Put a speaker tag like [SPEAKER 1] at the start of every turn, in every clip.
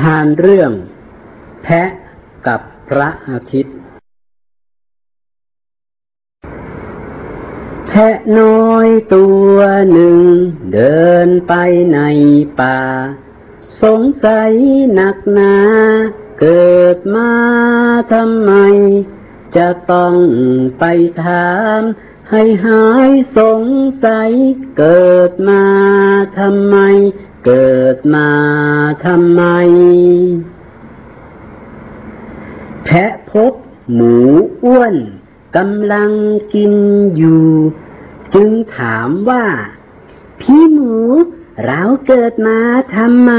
[SPEAKER 1] ทานเรื่องแพะกับพระอาทิตย์ แพะน้อยตัวหนึ่ง เดินไปในป่า สงสัยหนักหนา เกิดมาทำไม จะต้องไปถามให้หายสงสัย เกิดมาทำไม เกิดมาทำไม แพะพบหมูอ้วนกำลังกินอยู่ จึงถามว่า พี่หมูเราเกิดมาทำไม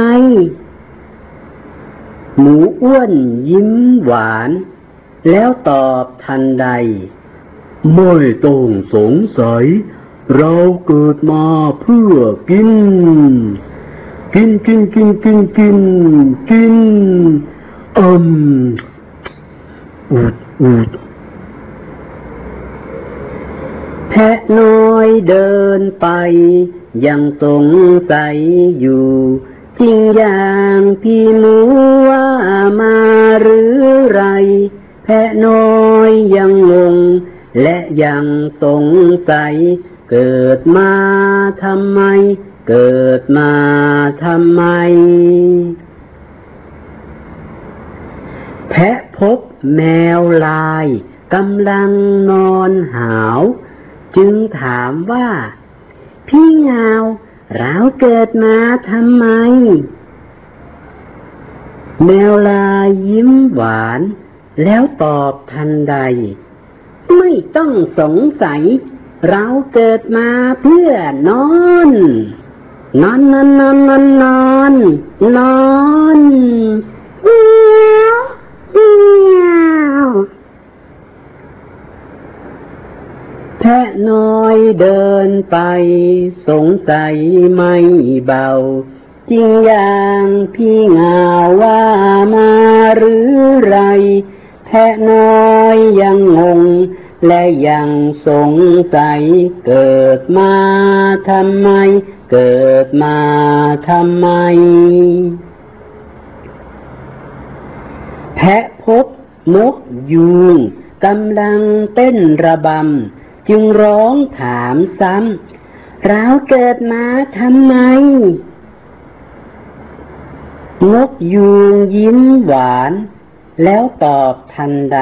[SPEAKER 1] หมูอ้วนยิ้มหวาน แล้วตอบทันใด
[SPEAKER 2] ไม่ต้องสงสัย เราเกิดมาเพื่อกิน กินกินกินกินกินกินอืมอูดอูด
[SPEAKER 1] แพะน้อยเดินไป ยังสงสัยอยู่ จริงอย่างพี่หมูว่ามาหรือไร แพะน้อยยังงง และยังสงสัย เกิดมาทำไม เกิดมาทำไม แพะพบแมวลายกำลังนอนหาว จึงถามว่า พี่เหงาเราเกิดมาทำไม แมวลายยิ้มหวาน แล้วตอบทันใด ไม่ต้องสงสัยเราเกิดมาเพื่อนอน นอนนอนนอนนอนนอนนอนเดียวเดียวแพะน้อยเดินไป สงสัยไม่เบา จริงอย่างพี่งาว่ามาหรือไร แพะน้อยยังงงและยังสงสัยเกิดมาทำไม เกิดมาทำไม แพะพบนกยูงกำลังเต้นระบำ จึงร้องถามซ้ำเราเกิดมาทำไม นกยูงยิ้มหวาน แล้วตอบทันใด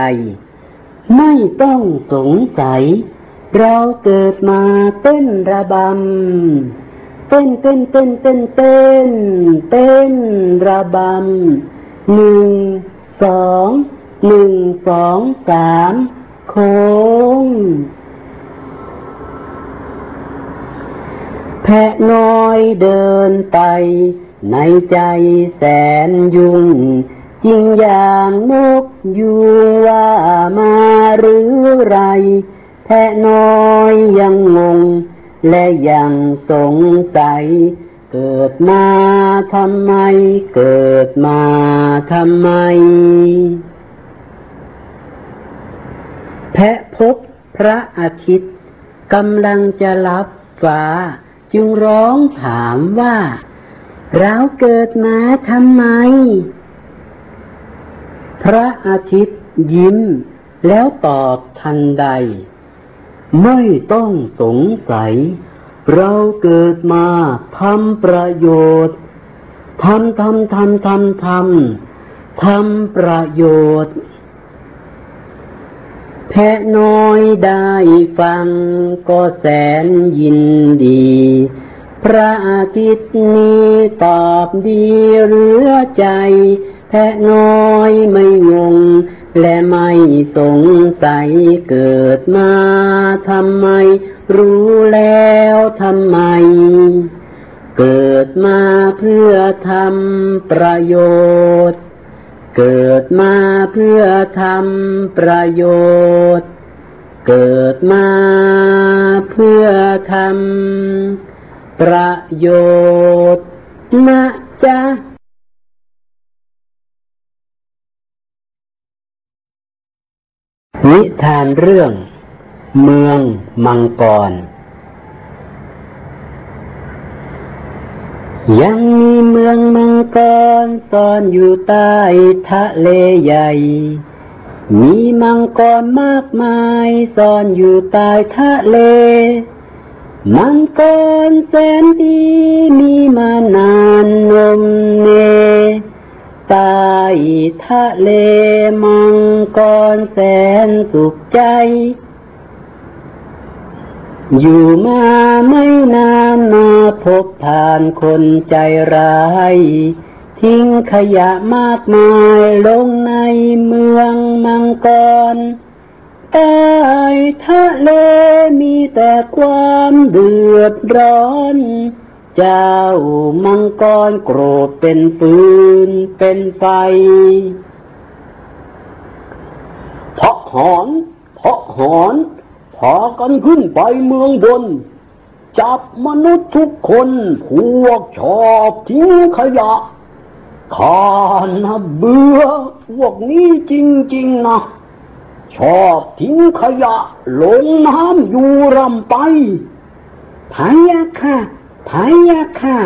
[SPEAKER 1] ไม่ต้องสงสัย เราเกิดมาเต้นระบำ เต้นเต้นเต้นเต้นเต้นเต้นระบำหนึ่งสองหนึ่งสองสามโค้งแพะน้อยเดินไป ในใจแสนยุ่ง จริงอย่างนกยูงว่ามาหรือไร แพะน้อยยังงง และยังสงสัย เกิดมาทำไม เกิดมาทำไม แพะพบพระอาทิตย์กำลังจะรับฟ้า จึงร้องถามว่า เราเกิดมาทำไม พระอาทิตย์ยิ้มแล้วตอบทันใด
[SPEAKER 2] ไม่ต้องสงสัย เราเกิดมาทำประโยชน์ทำทำทำทำทำทำประโยชน์
[SPEAKER 1] แพะน้อยได้ฟังก็แสนยินดี พระอาทิตย์นี้ตอบดีเหลือใจ แพะน้อยไม่งง และไม่สงสัยเกิดมาทำไม รู้แล้วทำไม เกิดมาเพื่อทำประโยชน์ เกิดมาเพื่อทำประโยชน์ เกิดมาเพื่อทำประโยชน์นะจ๊ะ นิทานเรื่อง เมืองมังกร ยังมีเมืองมังกรซ่อนอยู่ใต้ทะเลใหญ่ มีมังกรมากมายซ่อนอยู่ใต้ทะเล มังกรแสนดีมีมานานนมเน ใต้ทะเลมังกรแสนสุขใจ อยู่มาไม่นานมาพบผ่านคนใจร้าย ทิ้งขยะมากมายลงในเมืองมังกรใต้ทะเลมีแต่ความเดือดร้อน จ้ามังกรโกรธเป็นปืนเป็นไฟ
[SPEAKER 2] ทหารทหารพากันขึ้นไปเมืองบน จับมนุษย์ทุกคนพวกชอบทิ้งขยะขานะเบื่อพวกนี้จริง ๆ นะ ชอบทิ้งขยะ ลงน้ำอยู่รำไป
[SPEAKER 1] พายค่ะ พายาค่ะ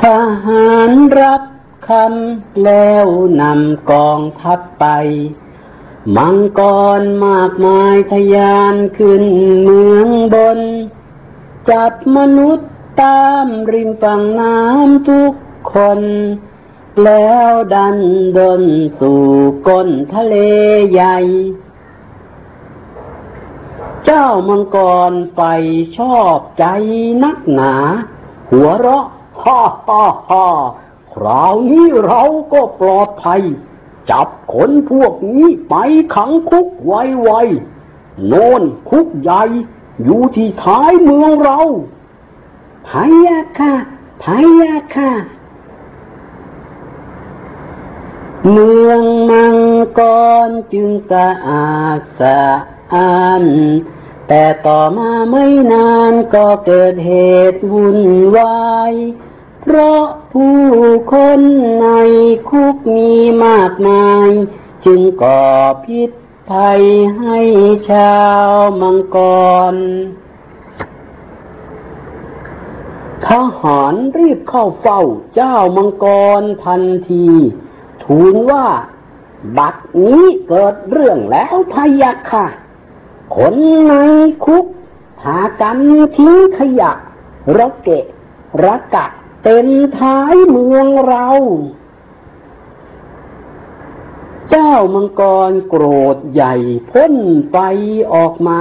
[SPEAKER 1] ทหารรับคำแล้วนำกองทัพไป มังกรมากมายทะยานขึ้นเมืองบน จับมนุษย์ตามริมฝั่งน้ำทุกคน แล้วดันดนสู่ก้นทะเลใหญ่ เจ้ามังกรไฟชอบใจนักหนา หัวเราะ
[SPEAKER 2] ฮ่าฮ่าฮ่าคราวนี้เราก็ปลอดภัย จับคนพวกนี้ไปขังคุกไวๆโน่นคุกใหญ่ อยู่ที่ท้ายเมืองเรา
[SPEAKER 1] พายาค่ะพายาค่ะ เมืองมังกรจึงสะอาดสะ อ้าน แต่ต่อมาไม่นานก็เกิดเหตุวุ่นวาย เพราะผู้คนในคุกมีมากมาย จึงก่อพิษภัยให้ชาวมังกร
[SPEAKER 2] ทหารรีบเข้าเฝ้าเจ้ามังกรทันที ทูลว่า บัดนี้เกิดเรื่องแล้วพะยะค่ะ คนในคุกพากันทิ้งขยะ ระเกะ ระกะเต็มท้ายเมืองเรา
[SPEAKER 1] เจ้ามังกรโกรธใหญ่พ่นไฟออกมา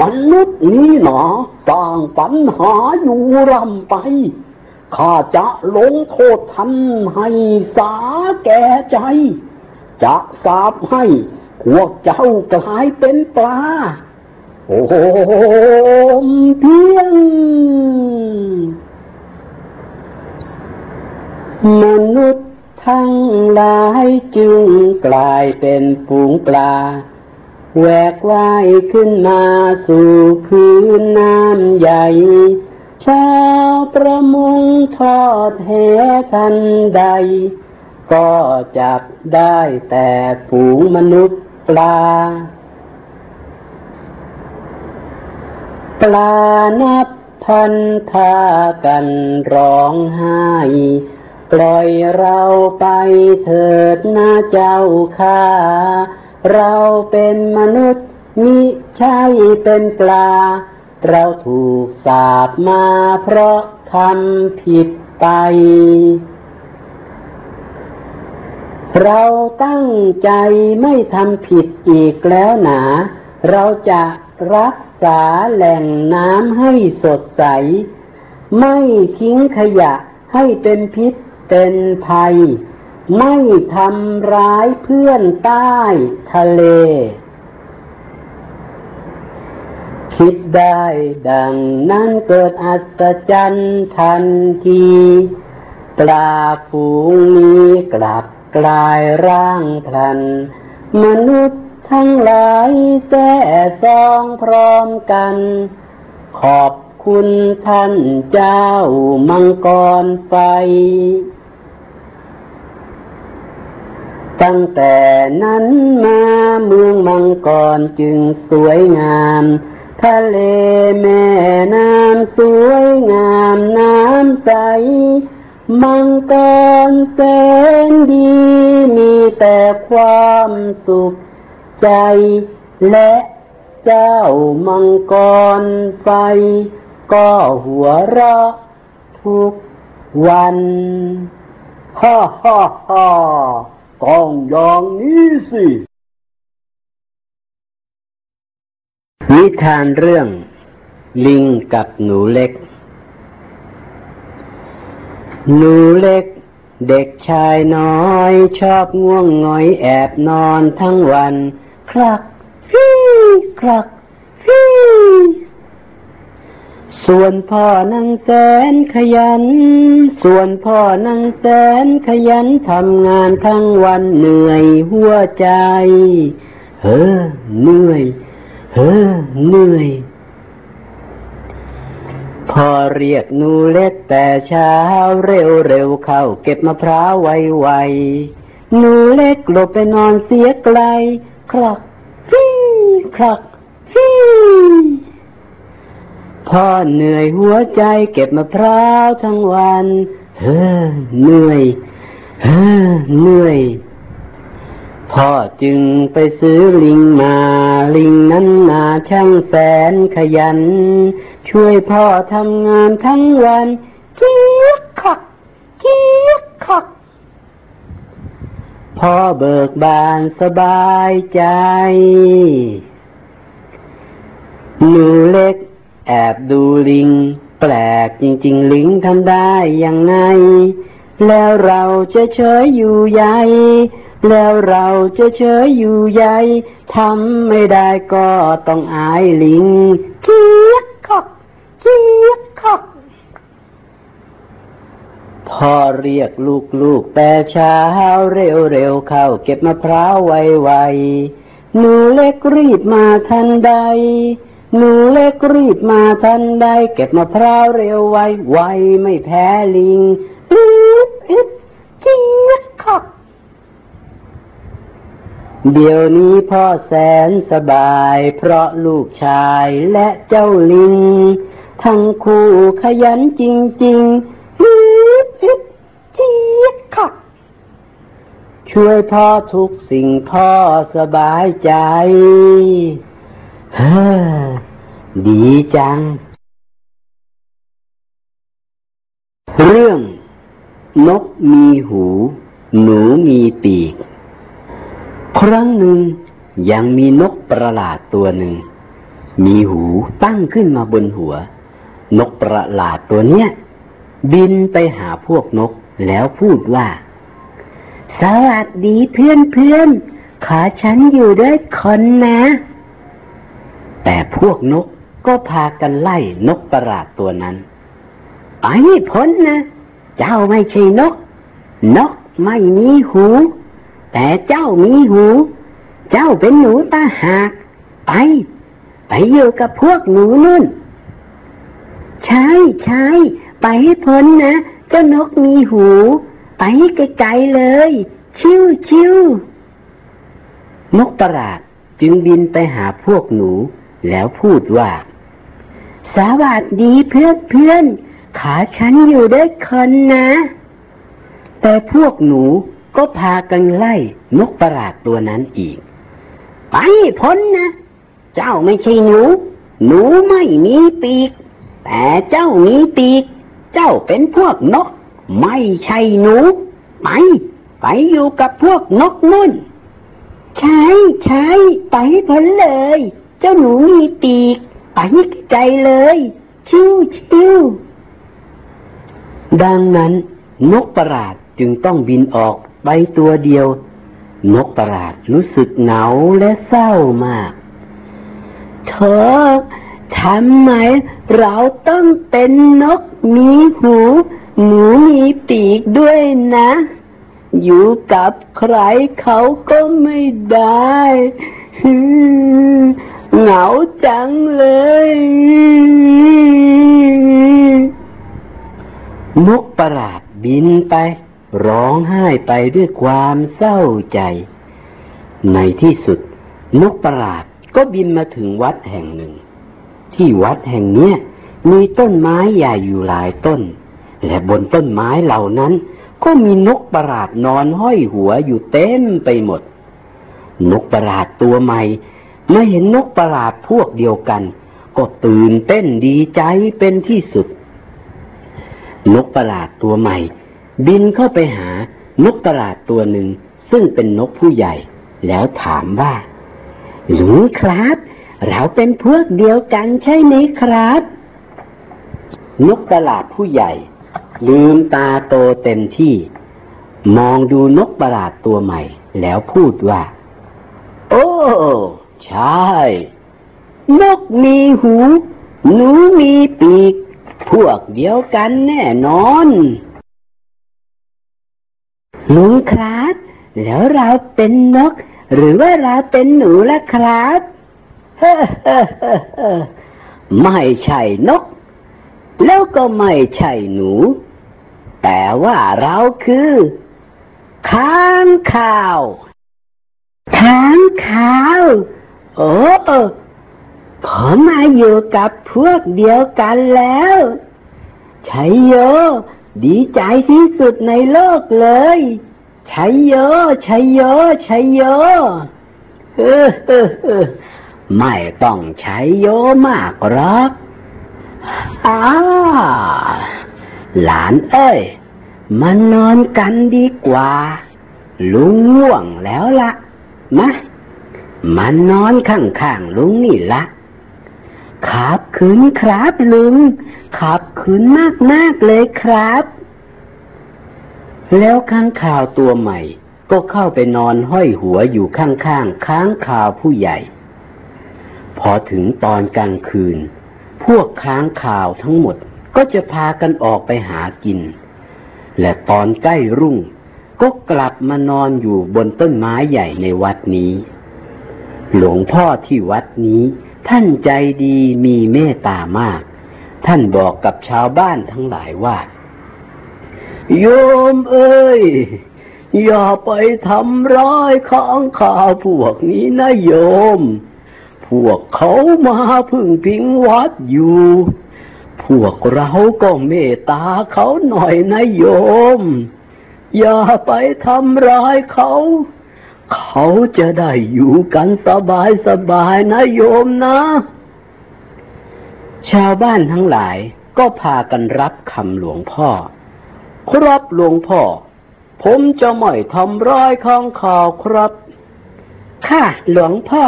[SPEAKER 2] มนุษย์นี้หนาสร้างปัญหาอยู่รำไปข้าจะลงโทษทันให้สาแก่ใจ จะสาบให้ พวกเจ้ากลายเป็นปลา โอ้มเพียง
[SPEAKER 1] มนุษย์ทั้งหลายจึงกลายเป็นฝูงปลาแหวกว่ายขึ้นมาสู่พื้นน้ำใหญ่ ชาวประมงทอดแหกันใด ก็จับได้แต่ฝูงมนุษย์ ปลา ปลานับพันพากันร้องไห้ปล่อยเราไปเถิดนะเจ้าข้าเราเป็นมนุษย์มิใช่เป็นปลา เราถูกสาบมาเพราะทำผิดไป เราตั้งใจไม่ทำผิดอีกแล้วหนา เราจะรักษาแหล่งน้ำให้สดใส ไม่ทิ้งขยะให้เป็นพิษเป็นภัย ไม่ทำร้ายเพื่อนใต้ทะเล คิดได้ดังนั้นเกิดอัศจรรย์ทันที ปลาฝูงนี้กลับ กลายร่างพลัน มนุษย์ทั้งหลายแส่ซองพร้อมกัน ขอบคุณท่านเจ้ามังกรไฟ ตั้งแต่นั้นมาเมืองมังกรจึงสวยงาม ทะเลแม่น้ำสวยงามน้ำใส มังกรแสนดีมีแต่ความสุขใจ และเจ้ามังกรไฟ ก็หัวเราะทุกวัน
[SPEAKER 2] ฮ่าฮ่าฮ่าต้องอย่างนี้สิ
[SPEAKER 1] นิทานเรื่อง ลิงกับหนูเล็ก หนูเล็กเด็กชายน้อย ชอบง่วงงอยแอบนอนทั้งวัน คลักฟีคลักฟีส่วนพ่อนั่งแสนขยัน ส่วนพ่อนั่งแสนขยันทำงานทั้งวันเหนื่อยหัวใจ เฮ้อเหนื่อย เฮ้อเหนื่อย พอเรียกหนูเล็กแต่เช้าเร็วเร็วเข้าเก็บมะพร้าวไวไวหนูเล็กหลบไปนอนเสียไกล คลักฟีคลักฟีพ่อเหนื่อยหัวใจเก็บมะพร้าวทั้งวัน เฮ้อเหนื่อย เฮ้อเหนื่อย พ่อจึงไปซื้อลิงมา ลิงนั้นนาช่างแสนขยัน ช่วยพ่อทำงานทั้งวันเกียกขักเกียกขักพ่อเบิกบานสบายใจ หนูเล็กแอบดูลิง แปลกจริง ๆ ลิงทำได้ยังไง แล้วเราจะเฉยอยู่ใหญ่แล้วเราจะเฉยอยู่ใหญ่ทำไม่ได้ก็ต้องอายลิงเกียกขักเกียกขัก พ่ อเรียกลูกๆ แต่เช้าเร็วๆเข้าเก็บมะพร้าวไวๆหนูเล็กรีบมาทันใด หนูเล็กรีบมาทันใด เก็บมะพร้าวเร็วไวไวไม่แพ้ลิงรีบอิบเกียกขักเดี๋ยวนี้พ่อแสนสบาย เพราะลูกชายและเจ้าลิง ทั้งคู่ขยันจริงๆฮิบฮิบเจี๊ยบขัก ช่วยพ่อทุกสิ่งพ่อสบายใจฮดีจัง เรื่อง นกมีหู หนูมีปีก ครั้งหนึ่งยังมีนกประหลาดตัวหนึ่ง มีหูตั้งขึ้นมาบนหัว นกประหลาดตัวเนี้ย บินไปหาพวกนกแล้วพูดว่า สวัสดีเพื่อนเพื่อนขอฉันอยู่ด้วยคนนะ แต่พวกนกก็พากันไล่นกประหลาดตัวนั้นไปพ้นนะ เจ้าไม่ใช่นก นกไม่มีหู แต่เจ้ามีหู เจ้าเป็นหนูตาหาก ไป ไปอยู่กับพวกหนูนู่น ใช่ใช่ไปให้พ้นนะเจ้านกมีหู ไปให้ไกลๆเลย ชิวชิวนกประหลาดจึงบินไปหาพวกหนู แล้วพูดว่า สวัสดีเพื่อนเพื่อนขาฉันอยู่ด้วยคนนะ แต่พวกหนูก็พากันไล่นกประหลาดตัวนั้นอีก ไปให้พ้นนะ เจ้าไม่ใช่หนู หนูไม่มีปีก แต่เจ้ามีปีก เจ้าเป็นพวกนก ไม่ใช่หนู ไป ไปอยู่กับพวกนกนุ่น ใช่ใช่ไปให้พ้นเลย เจ้าหนูมีปีก ไปให้ไกลเลย ชิวชิวดังนั้นนกประหลาดจึงต้องบินออกไปตัวเดียว นกประหลาดรู้สึกเหงาและเศร้ามาก เธอทำไมเราต้องเป็นนกมีหู หนูมีปีกด้วยนะ อยู่กับใครเขาก็ไม่ได้เหงาจังเลย นกประหลาดบินไป ร้องไห้ไปด้วยความเศร้าใจ ในที่สุด นกประหลาดก็บินมาถึงวัดแห่งหนึ่ง ที่วัดแห่งเนี้ยมีต้นไม้ใหญ่อยู่หลายต้น และบนต้นไม้เหล่านั้น ก็มีนกประหลาดนอนห้อยหัวอยู่เต็มไปหมด นกประหลาดตัวใหม่เมื่อเห็นนกประหลาดพวกเดียวกัน ก็ตื่นเต้นดีใจเป็นที่สุด นกประหลาดตัวใหม่ บินเข้าไปหานกประหลาดตัวหนึ่ง ซึ่งเป็นนกผู้ใหญ่ แล้วถามว่าลุงครับ เราเป็นพวกเดียวกันใช่ไหมครับ นกประหลาดผู้ใหญ่ ลืมตาโตเต็มที่ มองดูนกประหลาดตัวใหม่ แล้วพูดว่า โอ้ ใช่ นกมีหู หนูมีปีก พวกเดียวกันแน่นอนลุงครับ แล้วเราเป็นนก หรือว่าเราเป็นหนูล่ะครับไม่ใช่นก แล้วก็ไม่ใช่หนู แต่ว่าเราคือค้างข่าวค้างข่าว โอ้ผมมาอยู่กับพวกเดียวกันแล้วชัยโย ดีใจที่สุดในโลกเลยชัยโยชัยโยชัยโยเออเออเออไม่ต้องใช้โยมากหรอกอ้า หลานเอ้ย มานอนกันดีกว่า ลุงง่วงแล้วละมามันอนข้างๆลุงนี่ละขับขืนครับลุงขับขืนมากๆเลยครับ แล้วข้างข่าวตัวใหม่ ก็เข้าไปนอนห้อยหัวอยู่ข้างๆค้างข่าวผู้ใหญ่ พอถึงตอนกลางคืน พวกค้างข่าวทั้งหมด ก็จะพากันออกไปหากิน และตอนใกล้รุ่ง ก็กลับมานอนอยู่บนต้นไม้ใหญ่ในวัดนี้ หลวงพ่อที่วัดนี้ ท่านใจดีมีเมตตามาก ท่านบอกกับชาวบ้านทั้งหลายว่า โยมเอ้ยอย่าไปทำร้ายข้างข่าวพวกนี้นะโยม พวกเขามาพึ่งพิงวัดอยู่ วกเราก็เมตตาเขาหน่อยนะโยม อย่าไปทำร้ายเขา เขาจะได้อยู่กันสบายสบายนะโยมนะ ชาวบ้านทั้งหลายก็พากันรับคำหลวงพ่อ ครับหลวงพ่อ ผมจะไม่ทำร้ายข้างข่าวครับ ค่ะหลวงพ่อ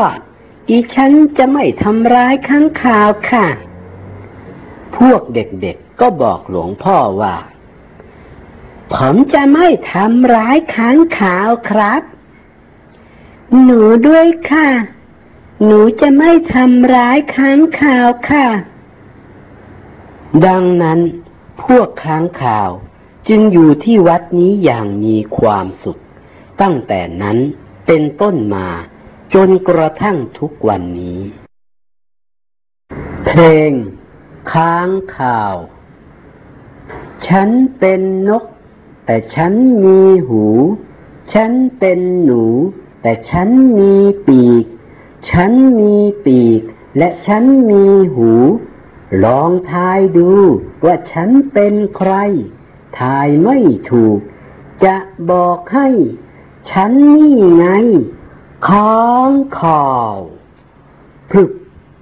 [SPEAKER 1] อีฉันจะไม่ทำร้ายข้างข่าวค่ะ พวกเด็กๆก็บอกหลวงพ่อว่า ผมจะไม่ทำร้ายค้างข่าวครับ หนูด้วยค่ะ หนูจะไม่ทำร้ายค้างข่าวค่ะ ดังนั้น พวกค้างข่าวจึงอยู่ที่วัดนี้อย่างมีความสุข ตั้งแต่นั้นเป็นต้นมาจนกระทั่งทุกวันนี้ เพลง ค้างข่าว ฉันเป็นนก แต่ฉันมีหู ฉันเป็นหนู แต่ฉันมีปีก ฉันมีปีก และฉันมีหู ลองทายดูว่าฉันเป็นใคร ทายไม่ถูก จะบอกให้ ฉันนี่ไงค้างข่าวพลึบ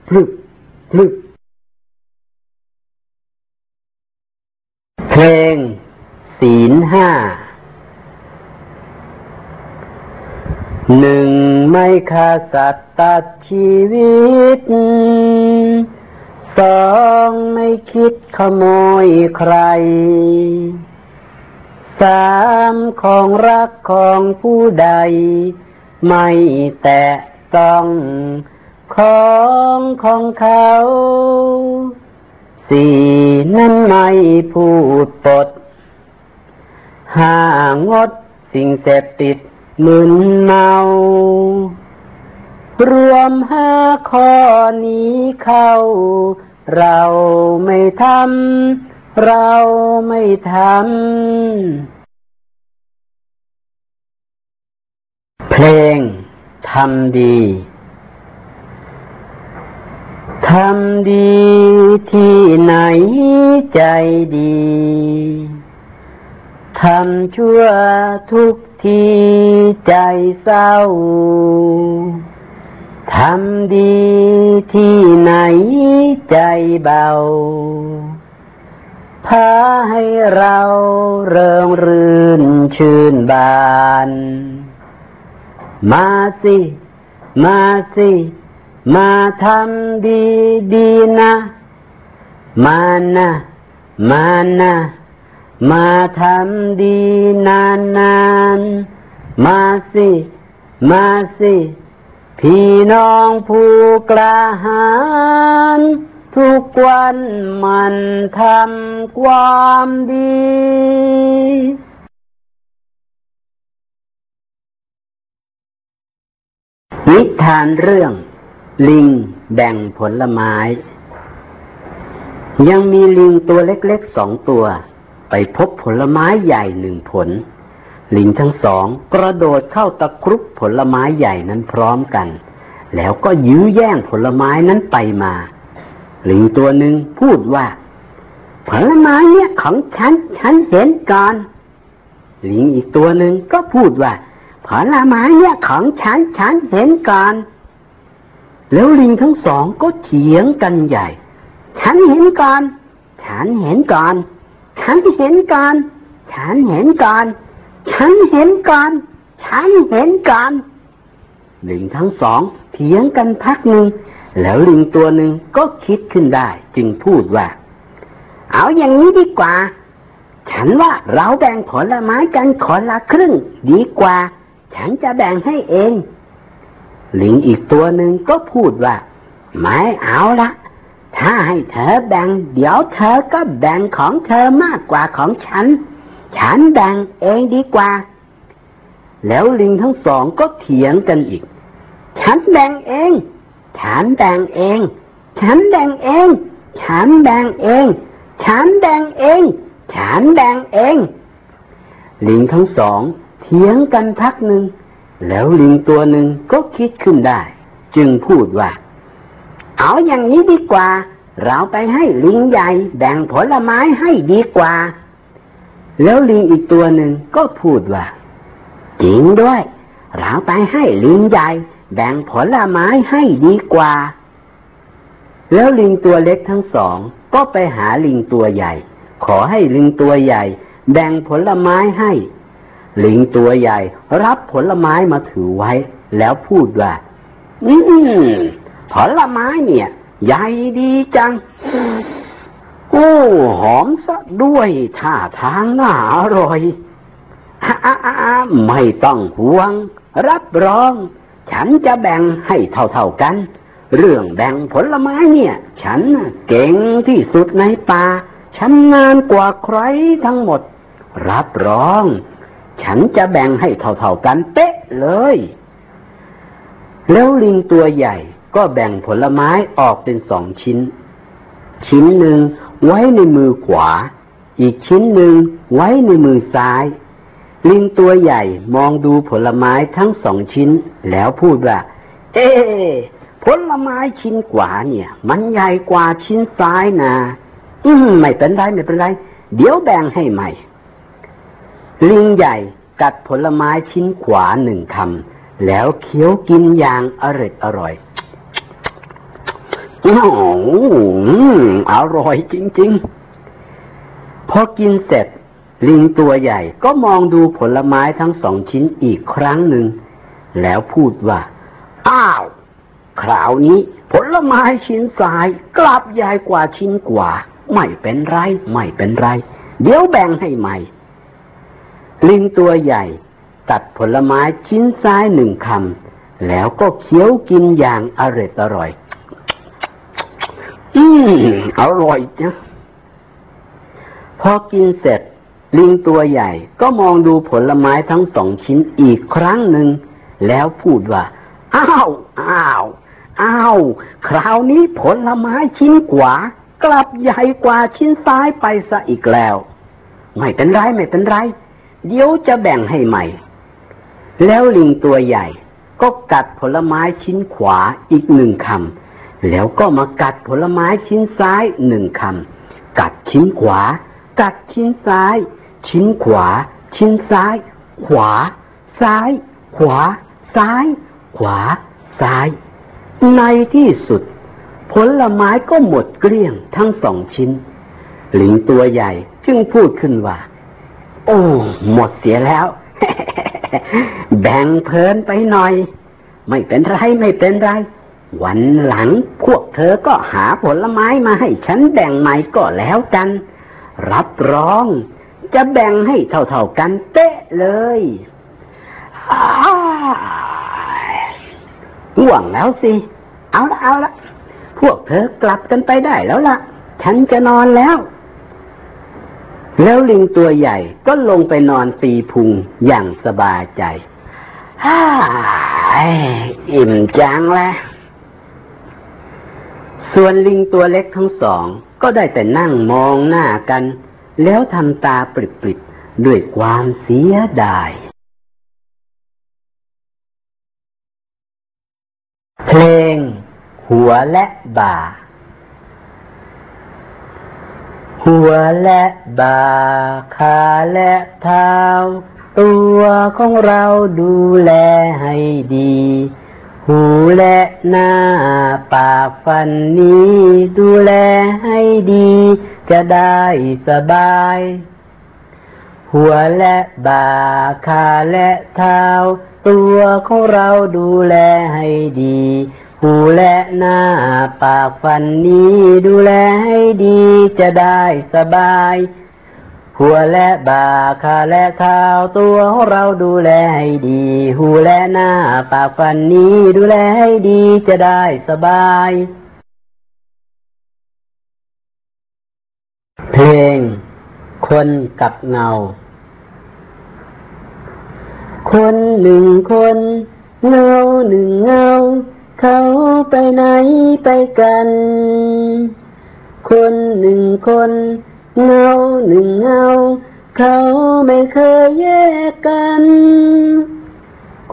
[SPEAKER 1] พลึบพลึบ เพลง ศีลห้า หนึ่งไม่ฆ่าสัตว์ตัดชีวิต สองไม่คิดขโมยใคร สามของรักของผู้ใด ไม่แตะต้องของของเขา สี่นั้นไม่พูดปดห้างดสิ่งเสพติดมึนเมา รวมห้าข้อนี้เข้า เราไม่ทำเราไม่ทำเพลงทำดี ทำดีที่ไหนใจดี ทำชั่วทุกทีใจเศร้า ทำดีที่ไหนใจเบา พาให้เราเริงรื่นชื่นบาน มาสิ มาสิ มาทำดีดีนะ มานะมานะมาทำดีนานนานมาสิ มาสิ พี่น้องผู้กล้าหาญทุกวันมันทำความดีนิทานเรื่อง ลิงแบ่งผลไม้ ยังมีลิงตัวเล็กๆสองตัว ไปพบผลไม้ใหญ่หนึ่งผล ลิงทั้งสองกระโดดเข้าตะครุบผลไม้ใหญ่นั้นพร้อมกัน แล้วก็ยื้อแย่งผลไม้นั้นไปมา ลิงตัวหนึ่งพูดว่า ผลไม้เนี่ยของฉัน ฉันเห็นก่อน ลิงอีกตัวหนึ่งก็พูดว่าผลไม้เนี่ยของฉัน ฉันเห็นก่อน แล้วลิงทั้งสองก็เถียงกันใหญ่ ฉันเห็นก่อน ฉันเห็นก่อน ฉันเห็นก่อน ฉันเห็นก่อน ฉันเห็นก่อน ฉันเห็นก่อน ลิงทั้งสองเถียงกันพักหนึ่ง แล้วลิงตัวหนึ่งก็คิดขึ้นได้ จึงพูดว่า เอาอย่างนี้ดีกว่า ฉันว่าเราแบ่งผลไม้กันคนละครึ่ง ดีกว่า ฉันจะแบ่งให้เอง ลิงอีกตัวหนึ่งก็พูดว่า ไม่เอาละถ้าให้เธอแบ่ง เดี๋ยวเธอก็แบ่งของเธอมากกว่าของฉัน ฉันแบ่งเองดีกว่า แล้วลิงทั้งสองก็เถียงกันอีก ฉันแบ่งเอง ฉันแบ่งเอง ฉันแบ่งเอง ฉันแบ่งเอง ฉันแบ่งเอง ฉันแบ่งเอง ลิงทั้งสองเถียงกันพักหนึ่ง แล้วลิงตัวหนึ่งก็คิดขึ้นได้ จึงพูดว่า เอาอย่างนี้ดีกว่า เราไปให้ลิงใหญ่แบ่งผลไม้ให้ดีกว่า แล้วลิงอีกตัวหนึ่งก็พูดว่า จริงด้วย เราไปให้ลิงใหญ่แบ่งผลไม้ให้ดีกว่า แล้วลิงตัวเล็กทั้งสองก็ไปหาลิงตัวใหญ่ ขอให้ลิงตัวใหญ่ แบ่งผลไม้ให้ ลิงตัวใหญ่ รับผลไม้มาถือไว้ แล้วพูดว่า อืมผลไม้เนี่ย ใหญ่ดีจัง โอ้หอมซะด้วยท่าทางน่าอร่อยอาไม่ต้องห่วง รับรอง ฉันจะแบ่งให้เท่าๆกัน เรื่องแบ่งผลไม้เนี่ย ฉันเก่งที่สุดในป่า ฉันนานกว่าใครทั้งหมด รับรอง ฉันจะแบ่งให้เท่าๆกันเป๊ะเลย แล้วลิงตัวใหญ่ก็แบ่งผลไม้ออกเป็นสองชิ้น ชิ้นหนึ่งไว้ในมือขวา อีกชิ้นหนึ่งไว้ในมือซ้าย ลิงตัวใหญ่มองดูผลไม้ทั้งสองชิ้น แล้วพูดว่า เอ๊ผลไม้ชิ้นขวาเนี่ย มันใหญ่กว่าชิ้นซ้ายนะอืมไม่เป็นไรไม่เป็นไร เดี๋ยวแบ่งให้ใหม่ ลิงใหญ่กัดผลไม้ชิ้นขวาหนึ่งคำแล้วเคี้ยวกินอย่างอร่อยอร่อยอ้อร่อยจริง ๆ พอกินเสร็จ ลิงตัวใหญ่ก็มองดูผลไม้ทั้งสองชิ้นอีกครั้งหนึ่ง แล้วพูดว่า อ้าว คราวนี้ ผลไม้ชิ้นซ้ายกลับใหญ่กว่าชิ้นขวาไม่เป็นไร ไม่เป็นไร เดี๋ยวแบ่งให้ใหม่ ลิงตัวใหญ่ ตัดผลไม้ชิ้นซ้ายหนึ่งคำแล้วก็เคี้ยวกินอย่างอร่อยอร่อย อืมอร่อยจ้ะพอกินเสร็จ ลิงตัวใหญ่ก็มองดูผลไม้ทั้งสองชิ้นอีกครั้งหนึ่ง แล้วพูดว่าอ้าวอ้าวอ้าวคราวนี้ผลไม้ชิ้นขวากลับใหญ่กว่าชิ้นซ้ายไปซะอีกแล้ว ไม่เป็นไรไม่เป็นไร เดี๋ยวจะแบ่งให้ใหม่ แล้วลิงตัวใหญ่ ก็กัดผลไม้ชิ้นขวาอีกหนึ่งคำแล้วก็มากัดผลไม้ชิ้นซ้ายหนึ่งคำกัดชิ้นขวา กัดชิ้นซ้าย ชิ้นขวา ชิ้นซ้าย ขวา ซ้าย ขวา ซ้าย ขวา ซ้าย ในที่สุด ผลไม้ก็หมดเกลี้ยงทั้งสองชิ้น ลิงตัวใหญ่จึงพูดขึ้นว่า โอ้ หมดเสียแล้ว แบ่งเพลินไปหน่อย ไม่เป็นไรไม่เป็นไร วันหลังพวกเธอก็หาผลไม้มาให้ฉันแบ่งใหม่ก็แล้วกัน รับรอง จะแบ่งให้เท่าๆกันเป๊ะเลยห่วงแล้วสิ เอาละเอาละพวกเธอกลับกันไปได้แล้วละ่ะ ฉันจะนอนแล้ว แล้วลิงตัวใหญ่ก็ลงไปนอนตีพุงอย่างสบายใจฮ่าอิ่มจังแล้วส่วนลิงตัวเล็กทั้งสองก็ได้แต่นั่งมองหน้ากัน แล้วทำตาปริบๆด้วยความเสียดาย เพลง หัวและบ่า หัวและบ่าขาและเท้า ตัวของเราดูแลให้ดี หูและหน้าปากฟันนี้ ดูแลให้ดี จะได้สบาย หัวและบ่าขาและเท้า ตัวของเราดูแลให้ดี หูและหน้าปากฟันนี้ดูแลให้ดีจะได้สบาย หัวและบ่าขาและเท้าตัวของเราดูแลให้ดี หูและหน้าปากฟันนี้ดูแลให้ดีจะได้สบาย เพลง คนกับเงา คนหนึ่งคน เงาหนึ่งเงา เขาไปไหนไปกัน คนหนึ่งคน เงาหนึ่งเงา เขาไม่เคยแยกกัน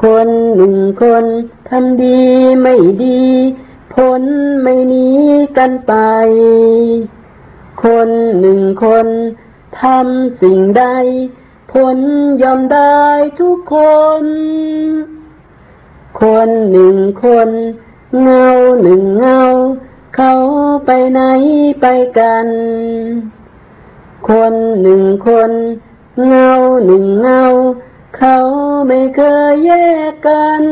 [SPEAKER 1] คนหนึ่งคนทำดีไม่ดี ผลไม่หนีกันไป คนหนึ่งคนทำสิ่งใด ผลยอมได้ทุกคน คนหนึ่งคน เงาหนึ่งเงา เขาไปไหนไปกัน คนหนึ่งคน เงาหนึ่งเงา เขาไม่เคยแยกกัน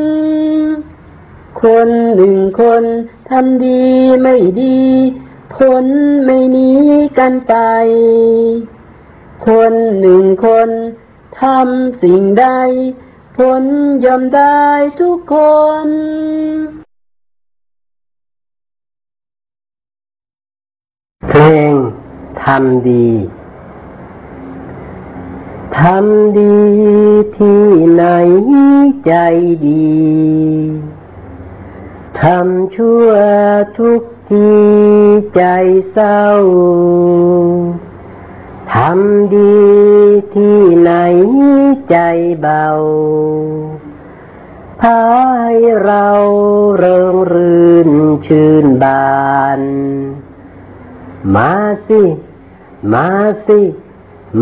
[SPEAKER 1] คนหนึ่งคนทำดีไม่ดี ผลไม่หนีกันไป คนหนึ่งคนทำสิ่งใด ผลยอมได้ทุกคนเพลงทำดี ทำดีที่ไหนใจดี ทำชั่วทุกทีใจเศร้า ทำดีที่ไหนใจเบา พาให้เราเริงรื่นชื่นบาน มาสิ มาสิ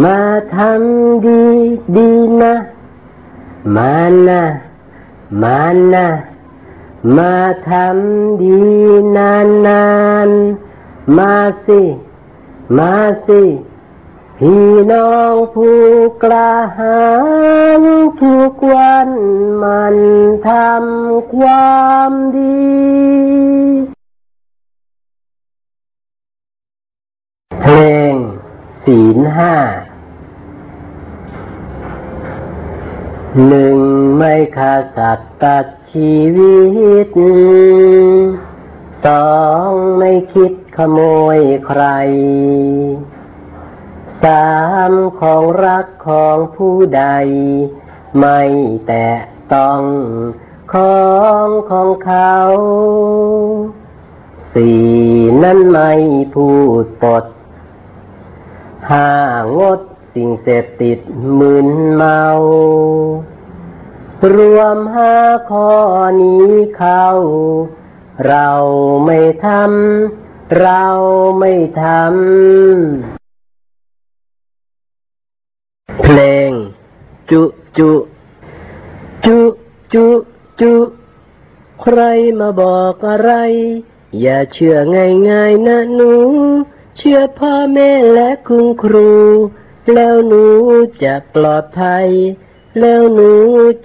[SPEAKER 1] มาทำดีดีนะ มานะมานะมาทำดีนานนานมาสิ มาสิ พี่น้องผู้กล้าหาญทุกวันมันทำความดี เพลงศีลห้าหนึ่งไม่ฆ่าสัตว์ตัดชีวิตสองไม่คิดขโมยใคร สามของรักของผู้ใด ไม่แตะต้องของของเขาสี่นั้นไม่พูดปดห้างดสิ่งเสพติดมึนเมา รวมห้าข้อนี้เขา
[SPEAKER 3] เราไม่ทำ เราไม่ทำ เพลง จุจุจุจุจุใครมาบอกอะไร อย่าเชื่อง่ายๆนะหนู เชื่อพ่อแม่และคุณครู แล้วหนูจะปลอดภัย แล้วหนู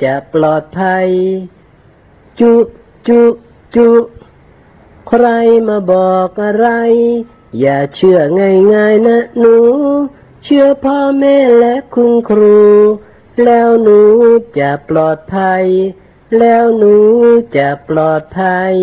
[SPEAKER 3] จะปลอดภัย จุจุจุใครมาบอกอะไร อย่าเชื่อง่ายๆนะหนู เชื่อพ่อแม่และคุณครู แล้วหนูจะปลอดภัย แล้วหนูจะปลอดภัย